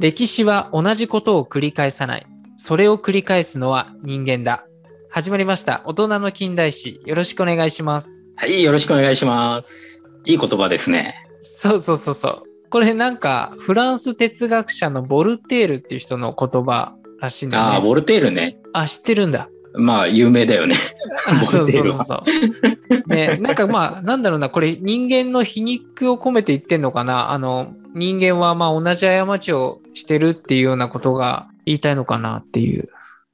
歴史は同じことを繰り返さない。それを繰り返すのは人間だ。始まりました。大人の近代史。よろしくお願いします。はい、よろしくお願いします。いい言葉ですね。そうそうそうそう。これなんか、フランス哲学者のボルテールっていう人の言葉らしいんだよね。ああ、ボルテールね。あ、知ってるんだ。まあ、有名だよね。そうそうそうそう。ね、なんかまあ、なんだろうな、これ人間の皮肉を込めて言ってんのかな。あの、人間はまあ同じ過ちをしてるっていうようなことが言いたいのかなっていう。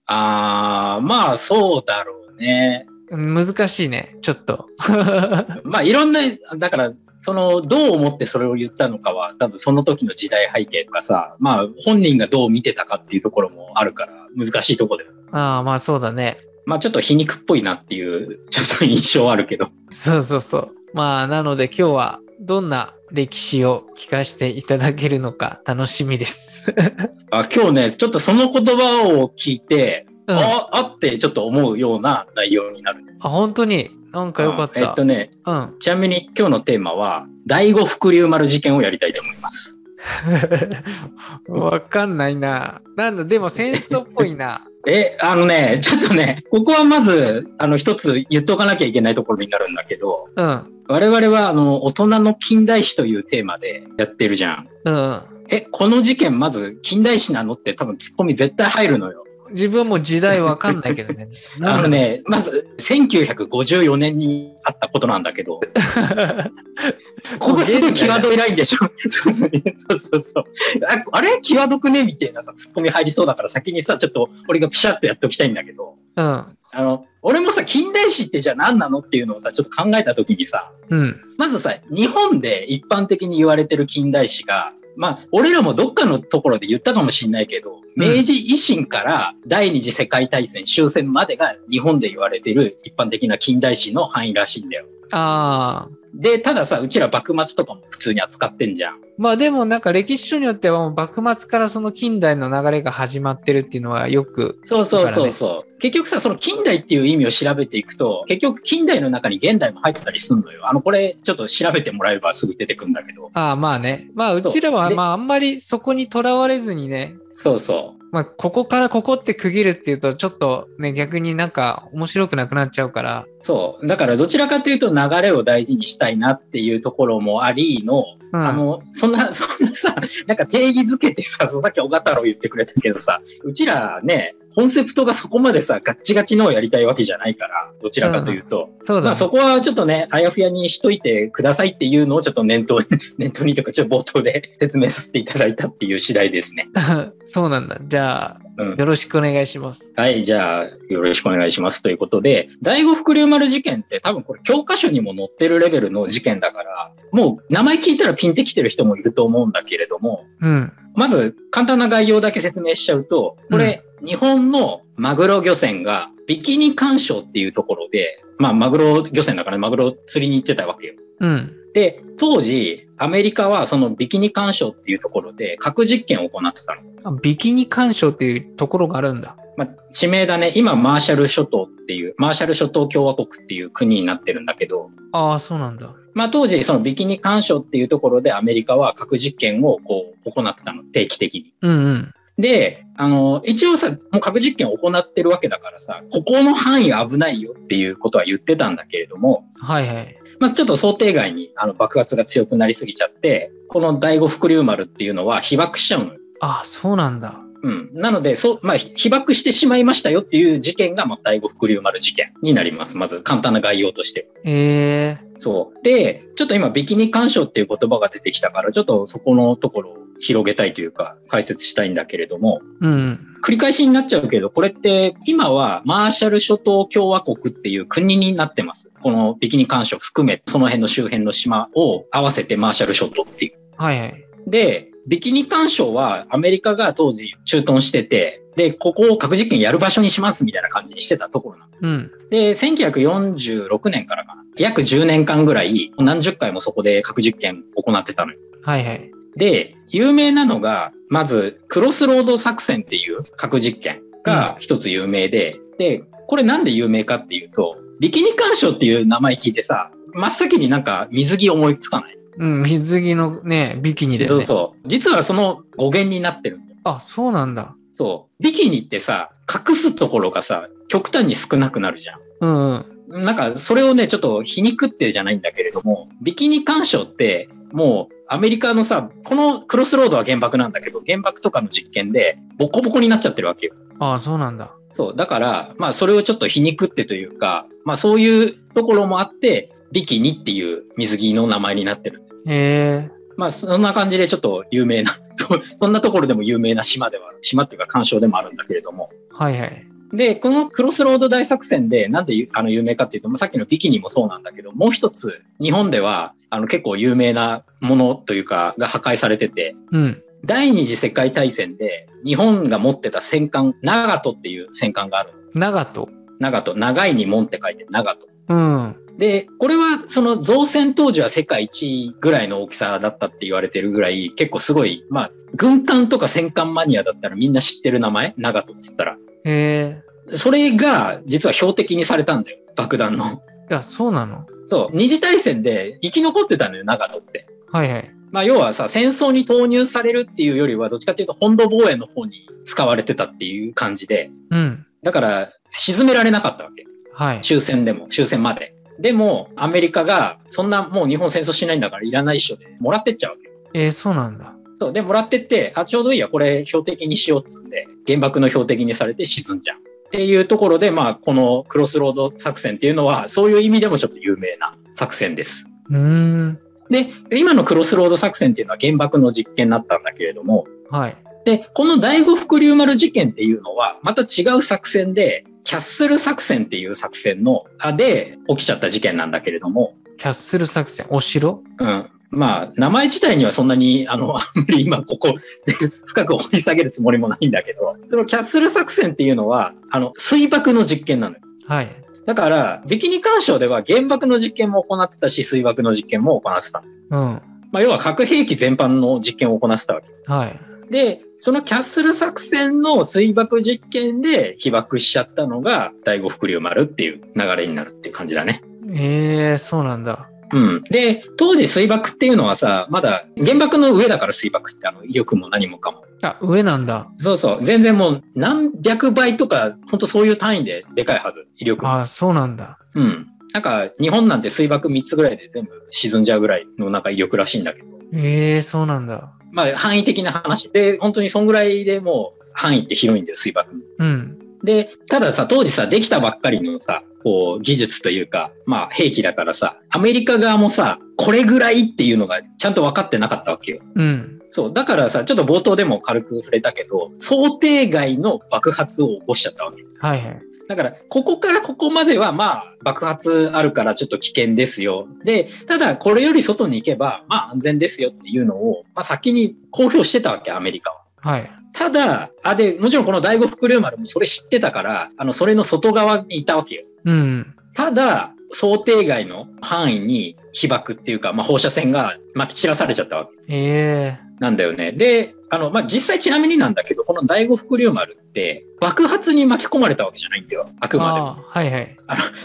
ああ、まあ、そうだろうね。難しいね、ちょっと。まあ、いろんな、だから、その、どう思ってそれを言ったのかは、多分その時の時代背景とかさ、まあ、本人がどう見てたかっていうところもあるから、難しいところだよ。ああ、まあそうだね。まあ、ちょっと皮肉っぽいなっていう、ちょっと印象あるけど。そうそうそう。まあ、なので今日はどんな歴史を聞かせていただけるのか楽しみです。あ今日ね、ちょっとその言葉を聞いて、うん、あ、ああってちょっと思うような内容になる。本当に？なんかよかった。えっとね、うん。ちなみに今日のテーマは、第五福竜丸事件をやりたいと思います。わかんないな。なんだ、でも戦争っぽいな。え、あのね、ちょっとね、ここはまず、あの、一つ言っとかなきゃいけないところになるんだけど、うん。我々は、あの、大人の近代史というテーマでやってるじゃん。うん。え、この事件まず近代史なの？って多分ツッコミ絶対入るのよ。自分はもう時代わかんないけどね。あのね、まず、1954年にあったことなんだけど、ここすごい際どいラインでしょそうそうそうそうあ。あれ際どくねみたいなさ、ツッコミ入りそうだから先にさ、ちょっと俺がピシャッとやっておきたいんだけど、うん。あの、俺もさ、近代史ってじゃあ何なのっていうのをさ、ちょっと考えたときにさ、うん。まずさ、日本で一般的に言われてる近代史が、まあ、俺らもどっかのところで言ったかもしんないけど、明治維新から第二次世界大戦終戦までが日本で言われてる一般的な近代史の範囲らしいんだよ。ああ。で、たださ、うちら幕末とかも普通に扱ってんじゃん。まあでもなんか歴史書によってはもう幕末からその近代の流れが始まってるっていうのはよくそうそうそうそう。結局さ、その近代っていう意味を調べていくと、結局近代の中に現代も入ってたりすんのよ。あの、これちょっと調べてもらえばすぐ出てくんだけど。ああまあね。まあうちらはまああんまりそこにとらわれずにね、そうそう。まあここからここって区切るっていうとちょっとね逆になんか面白くなくなっちゃうから。そう。だからどちらかというと流れを大事にしたいなっていうところもありの、うん、あの、そんな、そんなさ、なんか定義づけてさ、さっき小太郎言ってくれたけどさ、うちらね、コンセプトがそこまでさ、ガッチガチのをやりたいわけじゃないから、どちらかというと。そうだ、ね、まあそこはちょっとね、あやふやにしといてくださいっていうのをちょっと念頭に、念頭にとか、ちょっと冒頭で説明させていただいたっていう次第ですね。そうなんだ。じゃあ、うん、よろしくお願いします。はい、じゃあ、よろしくお願いしますということで、第五福竜丸事件って多分これ教科書にも載ってるレベルの事件だから、もう名前聞いたらピンってきてる人もいると思うんだけれども、うん。まず簡単な概要だけ説明しちゃうと、これ、日本のマグロ漁船がビキニ干渉っていうところで、まあマグロ漁船だからマグロ釣りに行ってたわけよ。うん。で、当時、アメリカはそのビキニ干渉っていうところで核実験を行ってたの。あビキニ干渉っていうところがあるんだ。まあ、地名だね。今、マーシャル諸島っていう、マーシャル諸島共和国っていう国になってるんだけど、ああ、そうなんだ。まあ、当時、そのビキニ干渉っていうところでアメリカは核実験をこう行ってたの、定期的に。うんうん。で、あの、一応さ、もう核実験を行ってるわけだからさ、ここの範囲危ないよっていうことは言ってたんだけれども、はいはい。まずちょっと想定外にあの爆発が強くなりすぎちゃって、この第五福竜丸っていうのは被爆しちゃうのよ。ああ、そうなんだ。うん。なので、そう、まあ、被爆してしまいましたよっていう事件が、まあ、第五福竜丸事件になります。まず、簡単な概要として。ええそう。で、ちょっと今、ビキニ干渉っていう言葉が出てきたから、ちょっとそこのところを広げたいというか、解説したいんだけれども、うん。繰り返しになっちゃうけど、これって、今はマーシャル諸島共和国っていう国になってます。このビキニ干渉含め、その辺の周辺の島を合わせてマーシャル諸島っていう。はいはい。で、ビキニ干渉はアメリカが当時駐屯してて、で、ここを核実験やる場所にしますみたいな感じにしてたところなの。うん。で、1946年からかな。約10年間ぐらい、何十回もそこで核実験行ってたのよ。はいはい。で、有名なのが、まず、クロスロード作戦っていう核実験が一つ有名で、で、これなんで有名かっていうと、ビキニ干渉っていう名前聞いてさ、真っ先になんか水着思いつかないうん、水着のね、ビキニで、ね。そうそう。実はその語源になってるんだよ。あ、そうなんだ。そう。ビキニってさ、隠すところがさ、極端に少なくなるじゃん。うんうん。なんか、それをね、ちょっと皮肉ってじゃないんだけれども、ビキニ干渉って、もう、アメリカのさ、このクロスロードは原爆なんだけど、原爆とかの実験で、ボコボコになっちゃってるわけよ。あそうなんだ。そう。だから、まあ、それをちょっと皮肉ってというか、まあ、そういうところもあって、ビキニっていう水着の名前になってる。へえ。まあ、そんな感じでちょっと有名な、そんなところでも有名な島では、島っていうか干渉でもあるんだけれども。はいはい。で、このクロスロード大作戦でなんでゆあの有名かっていうと、まあさっきのビキニもそうなんだけど、もう一つ、日本ではあの結構有名なものというか、が破壊されてて、うん。第二次世界大戦で日本が持ってた戦艦、長門っていう戦艦があるの。長門。長門、長いに門って書いて長門。うん。で、これはその造船当時は世界一位ぐらいの大きさだったって言われてるぐらい、結構すごい、まあ、軍艦とか戦艦マニアだったらみんな知ってる名前？長門っつったら。へえ。それが実は標的にされたんだよ。爆弾の。いや、そうなの？そう。二次大戦で生き残ってたのよ、長門って。はいはい。まあ要はさ、戦争に投入されるっていうよりは、どっちかっていうと本土防衛の方に使われてたっていう感じで、うん。だから沈められなかったわけ。はい。終戦でも、終戦まで。でも、アメリカが、そんなもう日本戦争しないんだからいらないっしょで、もらってっちゃうわけ。えー、そうなんだ。そう。で、もらってって、あ、ちょうどいいや、これ標的にしようっつんで、原爆の標的にされて沈んじゃう。っていうところで、まあ、このクロスロード作戦っていうのは、そういう意味でもちょっと有名な作戦です。うーん。で、今のクロスロード作戦っていうのは原爆の実験になったんだけれども、はい。で、この第五福竜丸事件っていうのは、また違う作戦で、キャッスル作戦っていう作戦の、あ、で起きちゃった事件なんだけれども、キャッスル作戦。お城？うん。まあ、名前自体にはそんなに、あの、あんまり今ここ、深く掘り下げるつもりもないんだけど、そのキャッスル作戦っていうのは、あの、水爆の実験なのよ。はい。だから、ビキニ干渉では原爆の実験も行ってたし、水爆の実験も行ってた。うん。まあ、要は核兵器全般の実験を行ってたわけ。はい。で、そのキャッスル作戦の水爆実験で被爆しちゃったのが第五福竜丸っていう流れになるっていう感じだね。えー、そうなんだ。うん。で、当時水爆っていうのはさ、まだ原爆の上だから水爆ってあの威力も何もかも。あ、上なんだ。そうそう。全然もう何百倍とか、ほんとそういう単位ででかいはず。威力も。あ、そうなんだ。うん。なんか日本なんて水爆3つぐらいで全部沈んじゃうぐらいのなんか威力らしいんだけど。えー、そうなんだ。まあ範囲的な話で、本当にそんぐらいでもう範囲って広いんだよ、水爆。うん。で、たださ、当時さ、できたばっかりのさ、こう、技術というか、まあ、兵器だからさ、アメリカ側もさ、これぐらいっていうのがちゃんと分かってなかったわけよ。うん。そう。だからさ、ちょっと冒頭でも軽く触れたけど、想定外の爆発を起こしちゃったわけ。はいはい。だから、ここからここまでは、まあ、爆発あるからちょっと危険ですよ。で、ただ、これより外に行けば、まあ、安全ですよっていうのを、まあ、先に公表してたわけ、アメリカは。はい。ただ、あ、で、もちろんこの第五福竜丸もそれ知ってたから、あの、それの外側にいたわけよ。うん。ただ、想定外の範囲に被爆っていうか、まあ、放射線が撒き散らされちゃったわけえなんだよね。で、あの、まあ、実際ちなみになんだけど、この第五福竜丸って爆発に巻き込まれたわけじゃないんだよ。あー。くまでも。あーはいはい。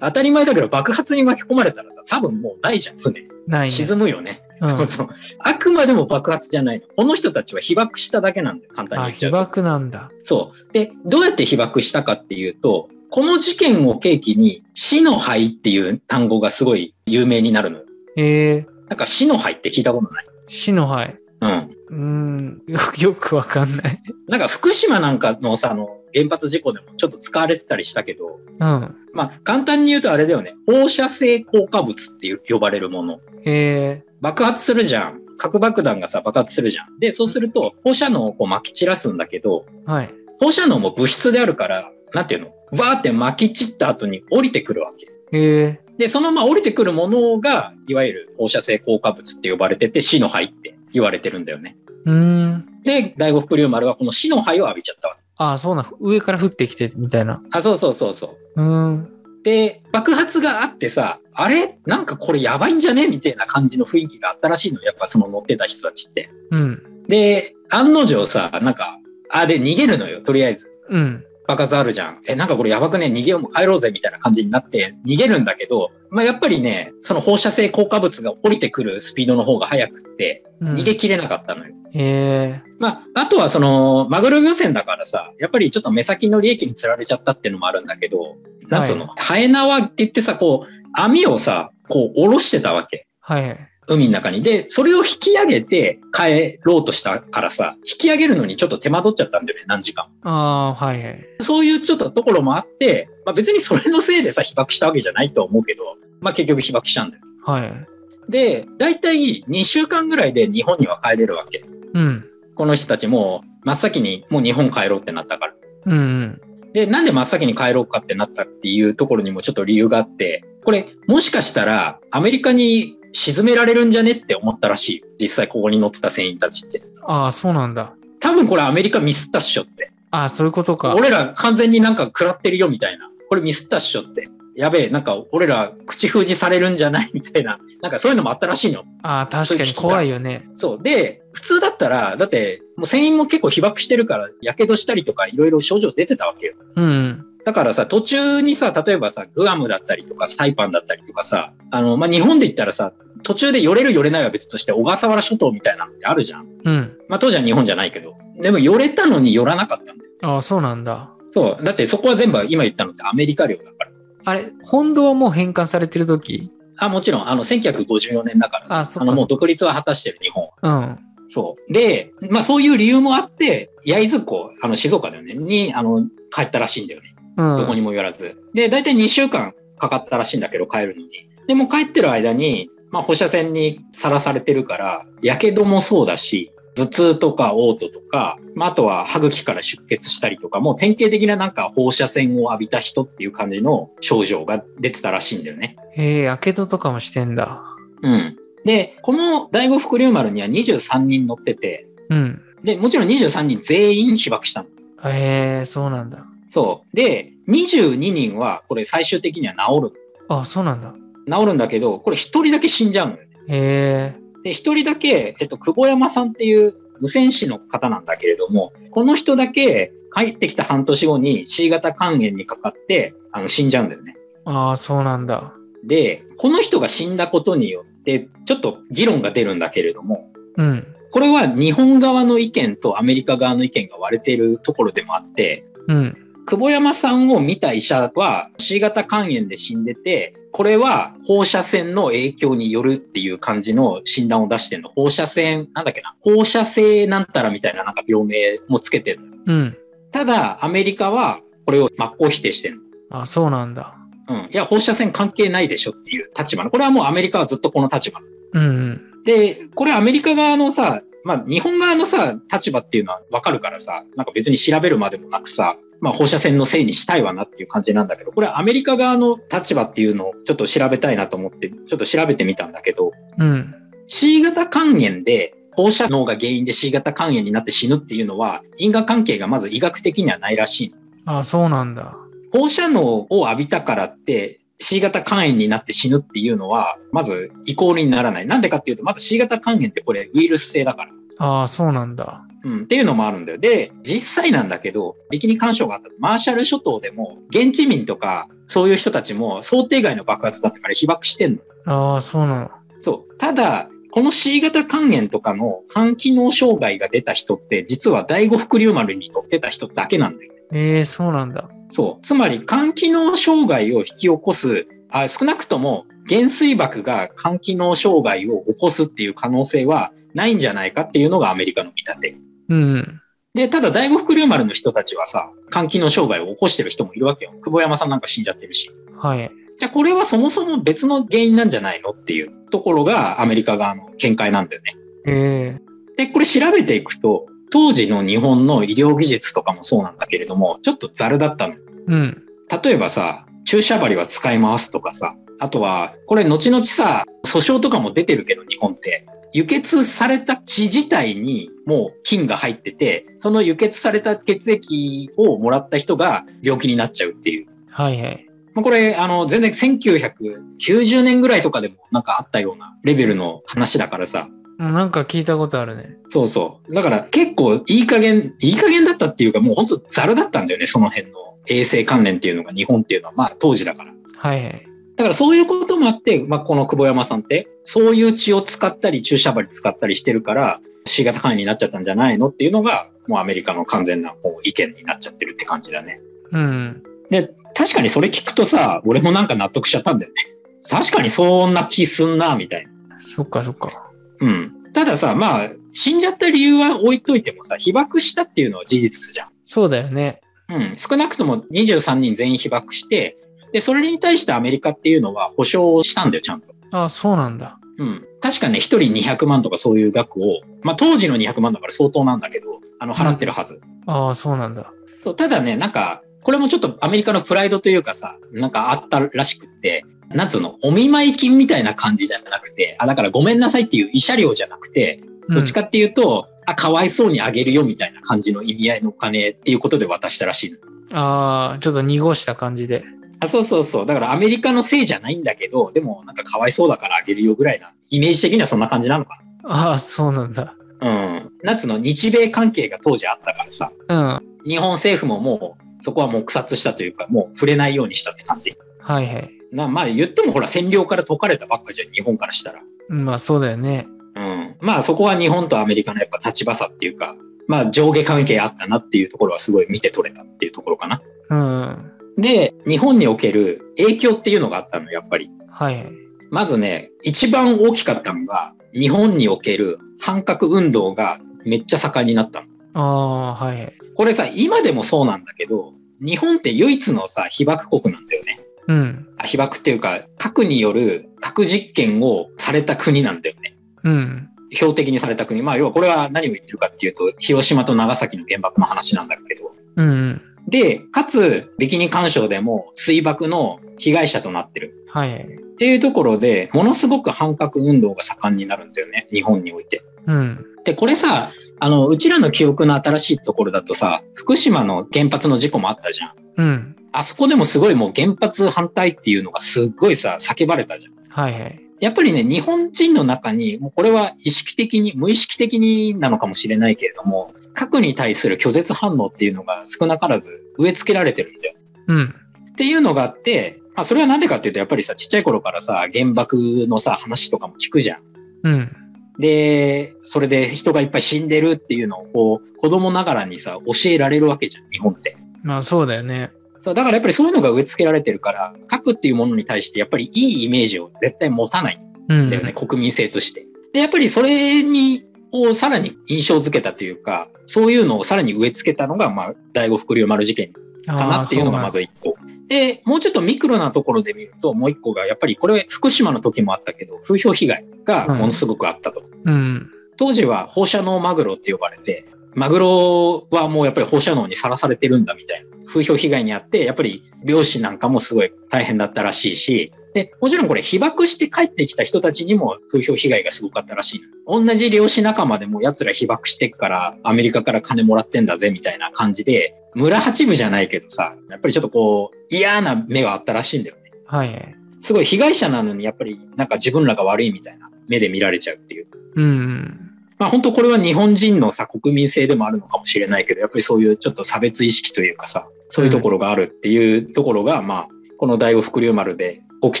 当たり前だけど爆発に巻き込まれたらさ、多分もうないじゃん、船。ないね。沈むよね。うんそうそう。あくまでも爆発じゃないの。この人たちは被爆しただけなんだよ、簡単にあ、言っちゃうと。被爆なんだ。そう。で、どうやって被爆したかっていうと、この事件を契機に死の灰っていう単語がすごい有名になるのよ。えー、なんか死の灰って聞いたことない？死の灰。うん。うーん。よ よくわかんない。なんか福島なんかのさ、あの、原発事故でもちょっと使われてたりしたけど、うん。まあ簡単に言うとあれだよね。放射性効果物っていう呼ばれるもの。え爆発するじゃん。核爆弾がさ、爆発するじゃん。で、そうすると放射能をこう撒き散らすんだけど、ー、はい。放射能も物質であるから、なんていうの？わーって撒き散った後に降りてくるわけ。えで、そのまあ降りてくるものが、いわゆる放射性効果物って呼ばれてて、死の灰って言われてるんだよね。ー、うーん。で、第五福竜丸はこの死の灰を浴びちゃったわけ。あ、そうな。上から降ってきて、みたいな。あ、そうそうそうそう。うーん。で、爆発があってさ、あれ？なんかこれやばいんじゃね？みたいな感じの雰囲気があったらしいの。やっぱその乗ってた人たちって。うん。で、案の定さ、なんか、あ、で逃げるのよ、とりあえず。うん。爆発あるじゃん。え、なんかこれやばくね？逃げようも帰ろうぜみたいな感じになって逃げるんだけど、まあやっぱりね、その放射性効果物が降りてくるスピードの方が速くって、うん逃げきれなかったのよ。へえ。まあ、あとはその、マグロ漁船だからさ、やっぱりちょっと目先の利益に釣られちゃったっていうのもあるんだけど、なんつうの、ハエ縄って言ってさ、こう、網をさ、こう、下ろしてたわけ。はい。海の中に。で、それを引き上げて帰ろうとしたからさ、引き上げるのにちょっと手間取っちゃったんだよね、何時間。ああ、はいはい。そういうちょっとところもあって、まあ別にそれのせいでさ、被爆したわけじゃないとは思うけど、まあ結局被爆したんだよ。はい。で、だいたい2週間ぐらいで日本には帰れるわけ。うん。この人たちも真っ先にもう日本帰ろうってなったから。うんうん。で、なんで真っ先に帰ろうかってなったっていうところにもちょっと理由があって、これもしかしたらアメリカに沈められるんじゃねって思ったらしい。実際ここに乗ってた船員たちって。ああ、そうなんだ。多分これアメリカミスったっしょって。ああ、そういうことか。俺ら完全になんか食らってるよみたいな。これミスったっしょって。やべえ、なんか俺ら口封じされるんじゃないみたいな。なんかそういうのもあったらしいの。ああ、確かに怖いよね。そう。で、普通だったら、だってもう船員も結構被爆してるから、火傷したりとかいろいろ症状出てたわけよ。うんうん。だからさ、途中にさ、例えばさ、グアムだったりとか、サイパンだったりとかさ、あの、まあ、日本で言ったらさ、途中で寄れる寄れないは別として、小笠原諸島みたいなのってあるじゃん。うん。まあ、当時は日本じゃないけど。でも寄れたのに寄らなかったんだよ。ああ、そうなんだ。そう。だってそこは全部今言ったのってアメリカ領だから。あれ、本土はもう返還されてる時？あ、もちろん、あの、1954年だからさ、あの、もう独立は果たしてる日本は。うん。そう。で、まあそういう理由もあって、焼津港、あの、静岡だよね、に、あの、帰ったらしいんだよね。うん。どこにも寄らず。で、大体2週間かかったらしいんだけど、帰るのに。でも帰ってる間に、まあ放射線にさらされてるから、火傷もそうだし、頭痛とか嘔吐とか、まああとは歯茎から出血したりとかも、典型的ななんか放射線を浴びた人っていう感じの症状が出てたらしいんだよね。へえ、やけどとかもしてんだ。うん。で、この第五福竜丸には23人乗ってて、うん。で、もちろん23人全員被爆したの。へえ、そうなんだ。そう。で、22人はこれ最終的には治る。あそうなんだ。治るんだけど、これ1人だけ死んじゃうのよね。へえ。で、1人だけ、えっと、久保山さんっていう無線士の方なんだけれども、この人だけ帰ってきた半年後に C 型肝炎にかかって、あの、死んじゃうんだよね。ああ、そうなんだ。で、この人が死んだことによって、ちょっと議論が出るんだけれども、うん。これは日本側の意見とアメリカ側の意見が割れているところでもあって、うん。久保山さんを見た医者は C 型肝炎で死んでて、これは放射線の影響によるっていう感じの診断を出してるの。放射線、なんだっけな、放射性なんたらみたいななんか病名もつけてるの。うん。ただ、アメリカはこれを真っ向否定してるの。あそうなんだ。うん。いや、放射線関係ないでしょっていう立場の。これはもうアメリカはずっとこの立場。うんうん。で、これアメリカ側のさ、まあ日本側のさ、立場っていうのはわかるからさ、なんか別に調べるまでもなくさ、まあ放射線のせいにしたいわなっていう感じなんだけど、これアメリカ側の立場っていうのをちょっと調べたいなと思って、ちょっと調べてみたんだけど、うん。C 型肝炎で放射能が原因で C 型肝炎になって死ぬっていうのは因果関係がまず医学的にはないらしいの。あそうなんだ。放射能を浴びたからって C 型肝炎になって死ぬっていうのは、まずイコールにならない。なんでかっていうと、まず C 型肝炎ってこれウイルス性だから。ああ、そうなんだ。うん、っていうのもあるんだよ。で、実際なんだけど、ビキニ干渉があったマーシャル諸島でも、現地民とか、そういう人たちも想定外の爆発だったから被爆してんの。ああ、そうなの。そう。ただ、この C 型肝炎とかの肝機能障害が出た人って、実は第五福竜丸に乗ってた人だけなんだよ。ええそうなんだ。そう。つまり、肝機能障害を引き起こす、あ少なくとも原水爆が肝機能障害を起こすっていう可能性はないんじゃないかっていうのがアメリカの見立て。うん。で、ただ、第五福竜丸の人たちはさ、肝機能障害を起こしてる人もいるわけよ。久保山さん。なん。か死ん。じゃってるし。はい。じゃあ、これはそもそも別の原因なん。じゃないのっていうところがアメリカ側の見解なん。だよね。で、これ調べていくと、当時の日本の医療技術とかもそうなん。だけれども、ちょっとザルだったの。うん。例えばさ、注射針は使い回すとかさ、あとは、これ後々さ、訴訟とかも出てるけど、日本って。輸血された血自体にもう菌が入ってて、その輸血された血液をもらった人が病気になっちゃうっていう。はいはい。まあこれ、あの、全然1990年ぐらいとかでもなんかあったようなレベルの話だからさ、なんか聞いたことあるね。そうそう。だから結構いい加減、いい加減だったっていうかもう本当ザルだったんだよね、その辺の衛生関連っていうのが日本っていうのは、まあ当時だから。はいはい。だからそういうこともあって、まあこの久保山さんって、そういう血を使ったり注射針使ったりしてるから、C 型肝炎になっちゃったんじゃないのっていうのが、もうアメリカの完全なもう意見になっちゃってるって感じだね。うん。で、確かにそれ聞くとさ、俺もなんか納得しちゃったんだよね。確かにそんな気すんな、みたいな。そっかそっか。うん。たださ、まあ、死んじゃった理由は置いといてもさ、被爆したっていうのは事実じゃん。そうだよね。うん。少なくとも23人全員被爆して、で、それに対してアメリカっていうのは保証をしたんだよ、ちゃんと。ああ、そうなんだ。うん。確かね、一人200万とかそういう額を、まあ当時の200万だから相当なんだけど、あの、払ってるはず。ああ、そうなんだ。そう、ただね、なんか、これもちょっとアメリカのプライドというかさ、なんかあったらしくって、なんつうの、お見舞い金みたいな感じじゃなくて、あ、だからごめんなさいっていう慰謝料じゃなくて、どっちかっていうと、あ、かわいそうにあげるよみたいな感じの意味合いのお金っていうことで渡したらしいああ、ちょっと濁した感じで。あ、そうそうそう。だからアメリカのせいじゃないんだけど、でもなんかかわいそうだからあげるよぐらいな、イメージ的にはそんな感じなのかああ、そうなんだ。な。うん。なんつうの、日米関係が当時あったからさ、うん。日本政府ももう、そこはもう草殺したというか、もう触れないようにしたって感じ。はいはい。なまあ言ってもほら占領から解かれたばっかじゃん、日本からしたら。うんまあそうだよね。うん。まあそこは日本とアメリカのやっぱ立場差っていうか、まあ上下関係あったなっていうところはすごい見て取れたっていうところかな。うん。で、日本における影響っていうのがあったの、やっぱり。はいはい。まずね、一番大きかったのが、日本における反核運動がめっちゃ盛んになったの。ああ、はいはい。これさ、今でもそうなんだけど、日本って唯一のさ、被爆国なんだよね。うん。あ被爆っていうか、核による核実験をされた国なんだよね。うん。標的にされた国。まあ、要はこれは何を言ってるかっていうと、広島と長崎の原爆の話なんだけど。うん。で、かつ、ビキニ干渉でも水爆の被害者となってる。はいはい。っていうところで、ものすごく反核運動が盛んになるんだよね。日本において。うん。で、これさ、あの、うちらの記憶の新しいところだとさ、福島の原発の事故もあったじゃん。うん。あそこでもすごいもう原発反対っていうのがすっごいさ、叫ばれたじゃん。はいはい。やっぱりね、日本人の中に、もうこれは意識的に、無意識的になのかもしれないけれども、核に対する拒絶反応っていうのが少なからず植え付けられてるんだよ。うん。っていうのがあって、まあそれはなんでかっていうと、やっぱりさ、ちっちゃい頃からさ、原爆のさ、話とかも聞くじゃん。うん。で、それで人がいっぱい死んでるっていうのを、こう、子供ながらにさ、教えられるわけじゃん、日本って。まあそうだよね。そう、だからやっぱりそういうのが植え付けられてるから、核っていうものに対してやっぱりいいイメージを絶対持たないうんん。だよね、国民性として。で、やっぱりそれに、をさらに印象づけたというか、そういうのをさらに植え付けたのが、まあ、第五福竜丸事件かなっていうのがまず一個。で、もうちょっとミクロなところで見ると、もう一個が、やっぱりこれ、福島の時もあったけど、風評被害がものすごくあったと。うん。当時は放射能マグロって呼ばれて、マグロはもうやっぱり放射能にさらされてるんだみたいな風評被害にあって、やっぱり漁師なんかもすごい大変だったらしいし、で、もちろんこれ被爆して帰ってきた人たちにも風評被害がすごかったらしい。同じ漁師仲間でも奴ら被爆してっからアメリカから金もらってんだぜみたいな感じで、村八部じゃないけどさ、やっぱりちょっとこう嫌な目があったらしいんだよね。はいはい。すごい被害者なのにやっぱりなんか自分らが悪いみたいな目で見られちゃうっていう。うん。まあ本当これは日本人のさ、国民性でもあるのかもしれないけど、やっぱりそういうちょっと差別意識というかさ、そういうところがあるっていうところが、まあ、この第五福竜丸で起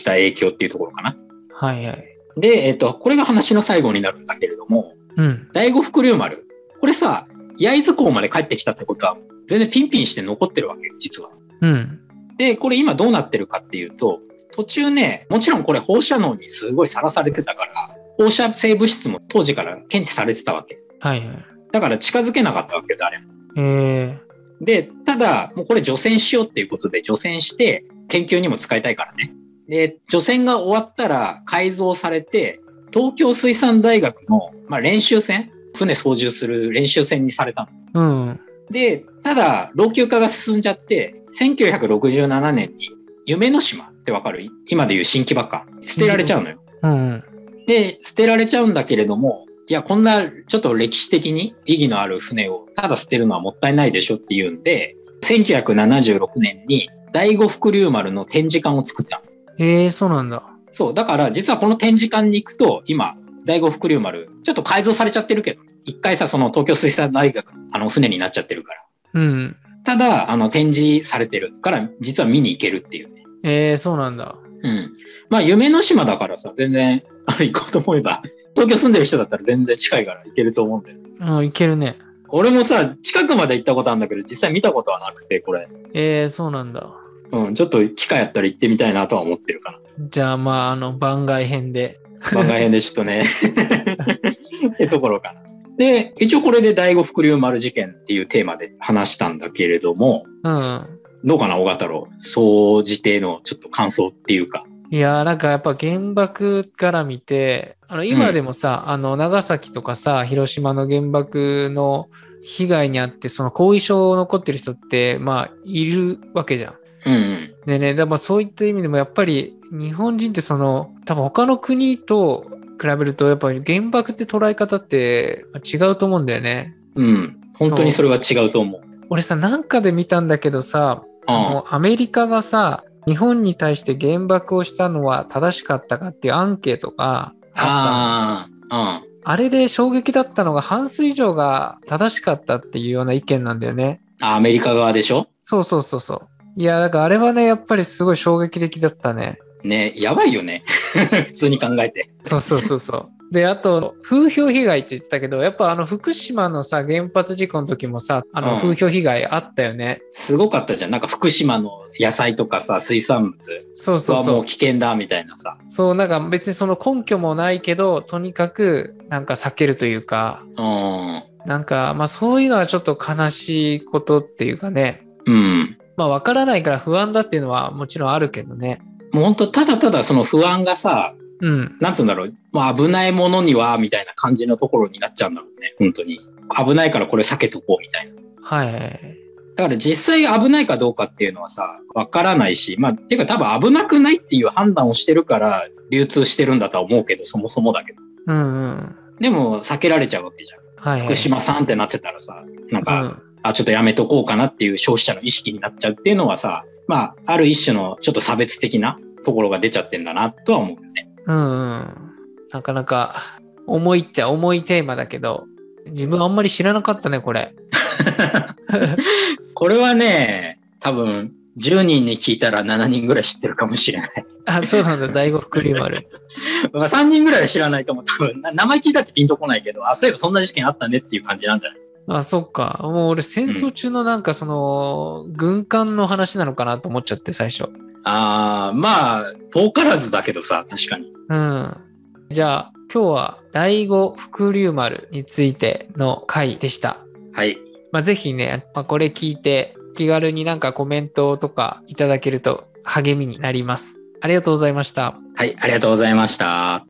きた影響っていうところかな。はいはい。で、えっと、これが話の最後になるんだけれども、うん。第五福竜丸、これさ、焼津港まで帰ってきたってことは、全然ピンピンして残ってるわけよ、実は。うん。で、これ今どうなってるかっていうと、途中ね、もちろんこれ放射能にすごいさらされてたから、放射性物質も当時から検知されてたわけ。はいはい。だから近づけなかったわけよ、誰も。えで、ただ、もうこれ除染しようっていうことで除染して、研究にも使いたいからね。で、除染が終わったら改造されて、東京水産大学の、まあ、練習船船操縦する練習船にされたの。ー。うん。で、ただ、老朽化が進んじゃって、1967年に夢の島ってわかる？今でいう新木場か。捨てられちゃうのよ。うん。で、捨てられちゃうんだけれども、いや、こんなちょっと歴史的に意義のある船をただ捨てるのはもったいないでしょっていうんで、1976年に第五福竜丸の展示館を作ったの。えー、そうなんだ。そう、だから実はこの展示館に行くと、今、第五福竜丸、ちょっと改造されちゃってるけど、一回さ、その東京水産大学、あの、船になっちゃってるから。うん。ただ、あの、展示されてるから、実は見に行けるっていうね。えー、そうなんだ。うん。まあ、夢の島だからさ、全然、あの、行こうと思えば、東京住んでる人だったら全然近いから行けると思うんだよ。うん、いけるね。俺もさ、近くまで行ったことあるんだけど、実際見たことはなくて、これ。えー、そうなんだ。うん、ちょっと機会あったら行ってみたいなとは思ってるかな。じゃあ、まあ、あの、番外編で。番外編でちょっとね。ってところかな。で、一応これで第五福竜丸事件っていうテーマで話したんだけれども、うん。どうかな、小太郎。総じてのちょっと感想っていうか。いやーなんかやっぱ原爆から見て、あの今でもさ、あの長崎とかさ、広島の原爆の被害にあって、その後遺症残ってる人って、まあ、いるわけじゃん。うんうん。でね、でもそういった意味でもやっぱり日本人ってその、多分他の国と比べると、やっぱり原爆って捉え方って違うと思うんだよね。うん。本当にそれは違うと思う。俺さ、なんかで見たんだけどさ、あのアメリカがさ、日本に対して原爆をしたのは正しかったかっていうアンケートがあったのああ、うん。あれで衝撃だったのが半数以上が正しかったっていうような意見なんだよね。あアメリカ側でしょ？そうそうそうそう。いや、だからあれはね、やっぱりすごい衝撃的だったね。ね、やばいよね。普通に考えて。そうそうそうそう。で、あと、風評被害って言ってたけど、やっぱあの福島のさ、原発事故の時もさ、あのうん風評被害あったよね。すごかったじゃん。なんか福島の野菜とかさ、水産物そうそうそうはもう。危険だみたいなさ。そう、なんか別にその根拠もないけど、とにかくなんか避けるというか、うん。なんかまあそういうのはちょっと悲しいことっていうかね。うん。まあわからないから不安だっていうのはもちろんあるけどね。もう本当ただただその不安がさ、うん。なんつうんだろう、まあ危ないものには、みたいな感じのところになっちゃうんだろうね。本当に。危ないからこれ避けとこうみたいな。はい。だから実際危ないかどうかっていうのはさ、わからないし、まあ、ていうか多分危なくないっていう判断をしてるから流通してるんだとは思うけど、そもそもだけど。うんうん。でも避けられちゃうわけじゃん。はい、はい。福島さんってなってたらさ、なんか、うんあ、ちょっとやめとこうかなっていう消費者の意識になっちゃうっていうのはさ、まあ、ある一種のちょっと差別的なところが出ちゃってんだなとは思うよね。うんうん。なかなか重いっちゃ重いテーマだけど、自分あんまり知らなかったね、これ。これはね、多分、10人に聞いたら7人ぐらい知ってるかもしれない。あ、そうなんだ、第五福竜丸。まあ3人ぐらいは知らないかも。多分、な名前聞いたってピンとこないけど、あ、そういえばそんな事件あったねっていう感じなんじゃない？あ、そっか。もう俺戦争中のなんかその、軍艦の話なのかなと思っちゃって、最初。ああ、まあ、遠からずだけどさ、確かに。うん。じゃあ、今日は第五福竜丸についての回でした。はい。まあ、ぜひね、まあ、これ聞いて気軽になんかコメントとかいただけると励みになります。ありがとうございました。はい、ありがとうございました。